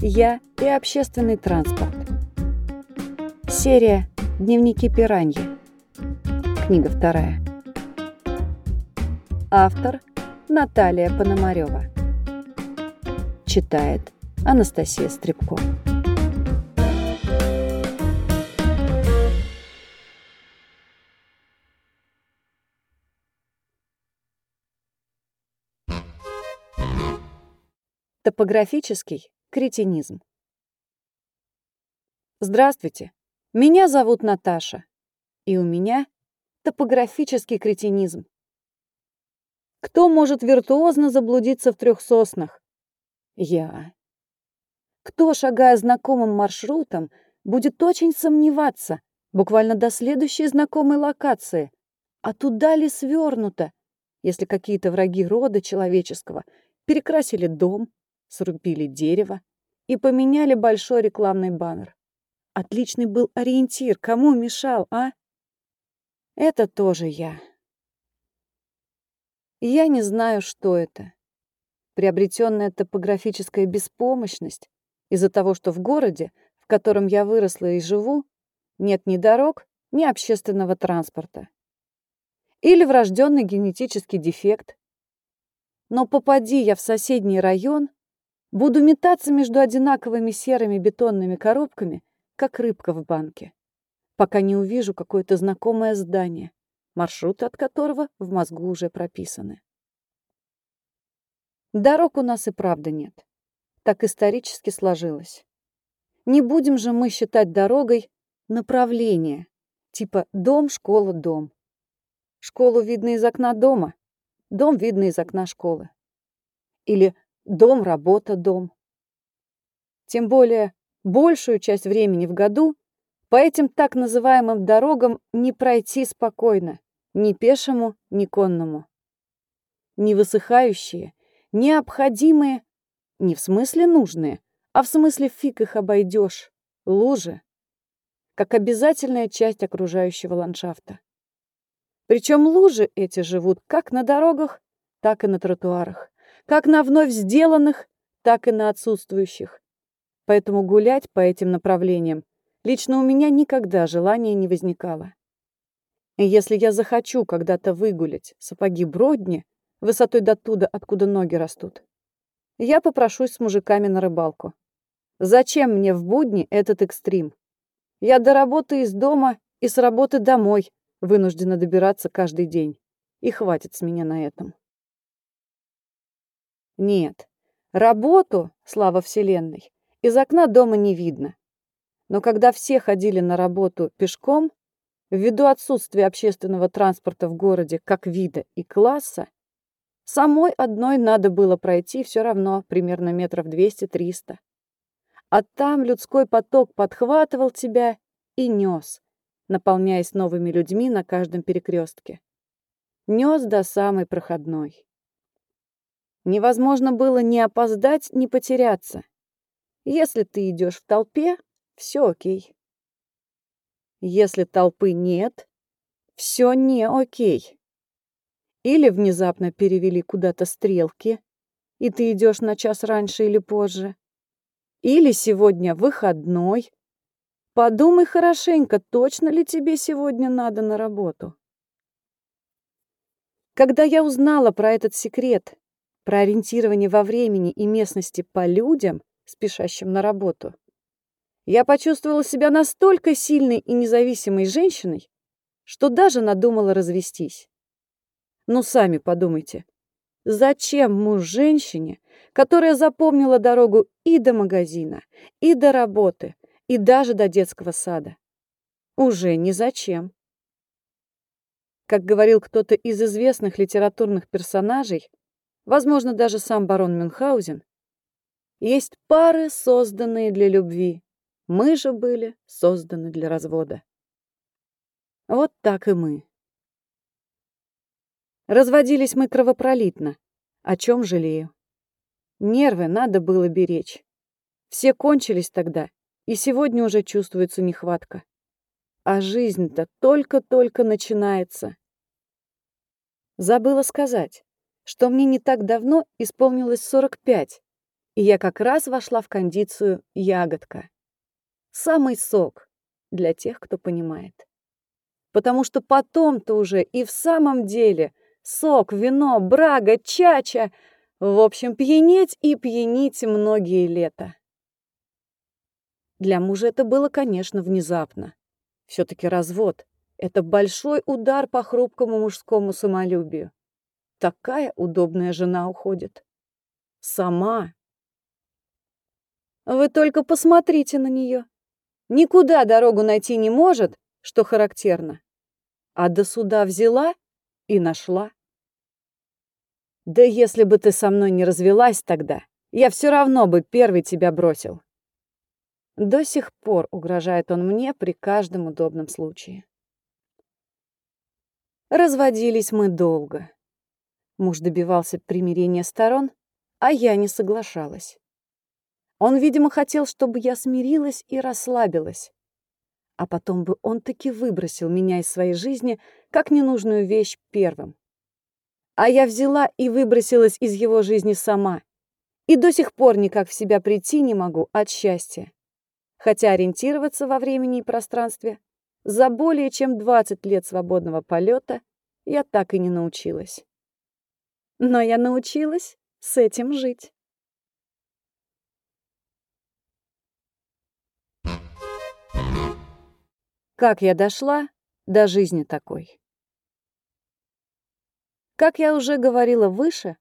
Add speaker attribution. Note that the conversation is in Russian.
Speaker 1: Я и общественный транспорт. Серия «Дневники пираньи». Книга вторая. Автор Наталья Пономарева. Читает Анастасия Стребко. Топографический кретинизм. Здравствуйте, меня зовут Наташа, и у меня топографический кретинизм. Кто может виртуозно заблудиться в трех соснах? Я. Кто, шагая знакомым маршрутом, будет очень сомневаться, буквально до следующей знакомой локации, а туда ли свернуто, если какие-то враги рода человеческого перекрасили дом, срубили дерево и поменяли большой рекламный баннер. Отличный был ориентир, кому мешал, а? Это тоже я. Я не знаю, что это. Приобретенная топографическая беспомощность из-за того, что в городе, в котором я выросла и живу, нет ни дорог, ни общественного транспорта. Или врожденный генетический дефект. Но попади я в соседний район, Буду метаться между одинаковыми серыми бетонными коробками, как рыбка в банке, пока не увижу какое-то знакомое здание, маршруты от которого в мозгу уже прописаны. Дорог у нас и правда нет. Так исторически сложилось. Не будем же мы считать дорогой направление, типа дом, школа, дом. Школу видно из окна дома, дом видно из окна школы. Или Дом, работа, дом. Тем более, большую часть времени в году по этим так называемым дорогам не пройти спокойно, ни пешему, ни конному. Не высыхающие, необходимые, не в смысле нужные, а в смысле фиг их обойдешь, лужи, как обязательная часть окружающего ландшафта. Причем лужи эти живут как на дорогах, так и на тротуарах, как на вновь сделанных, так и на отсутствующих. Поэтому гулять по этим направлениям лично у меня никогда желания не возникало. И если я захочу когда-то выгулять сапоги Бродни высотой до туда, откуда ноги растут, я попрошусь с мужиками на рыбалку. Зачем мне в будни этот экстрим? Я до работы из дома и с работы домой вынуждена добираться каждый день. И хватит с меня на этом. Нет, работу, слава вселенной, из окна дома не видно. Но когда все ходили на работу пешком, ввиду отсутствия общественного транспорта в городе как вида и класса, самой одной надо было пройти все равно примерно метров 200-300. А там людской поток подхватывал тебя и нес, наполняясь новыми людьми на каждом перекрестке. Нес до самой проходной. Невозможно было ни опоздать, ни потеряться. Если ты идешь в толпе, все окей. Если толпы нет, все не окей. Или внезапно перевели куда-то стрелки, и ты идешь на час раньше или позже. Или сегодня выходной. Подумай хорошенько, точно ли тебе сегодня надо на работу. Когда я узнала про этот секрет про ориентирование во времени и местности по людям, спешащим на работу, я почувствовала себя настолько сильной и независимой женщиной, что даже надумала развестись. Ну, сами подумайте, зачем муж женщине, которая запомнила дорогу и до магазина, и до работы, и даже до детского сада? Уже не зачем. Как говорил кто-то из известных литературных персонажей, возможно, даже сам барон Мюнхгаузен, есть пары, созданные для любви. Мы же были созданы для развода. Вот так и мы. Разводились мы кровопролитно, о чем жалею. Нервы надо было беречь. Все кончились тогда, и сегодня уже чувствуется нехватка. А жизнь-то только-только начинается. Забыла сказать что мне не так давно исполнилось 45, И я как раз вошла в кондицию ягодка. Самый сок для тех, кто понимает. Потому что потом-то уже и в самом деле сок, вино, брага, чача, в общем, пьянеть и пьянить многие лета. Для мужа это было, конечно, внезапно. все таки развод — это большой удар по хрупкому мужскому самолюбию. Такая удобная жена уходит. Сама. Вы только посмотрите на нее. Никуда дорогу найти не может, что характерно. А до суда взяла и нашла. Да если бы ты со мной не развелась тогда, я все равно бы первый тебя бросил. До сих пор угрожает он мне при каждом удобном случае. Разводились мы долго. Муж добивался примирения сторон, а я не соглашалась. Он, видимо, хотел, чтобы я смирилась и расслабилась. А потом бы он таки выбросил меня из своей жизни как ненужную вещь первым. А я взяла и выбросилась из его жизни сама. И до сих пор никак в себя прийти не могу от счастья хотя ориентироваться во времени и пространстве за более чем 20 лет свободного полета я так и не научилась. Но я научилась с этим жить. Как я дошла до жизни такой? Как я уже говорила выше,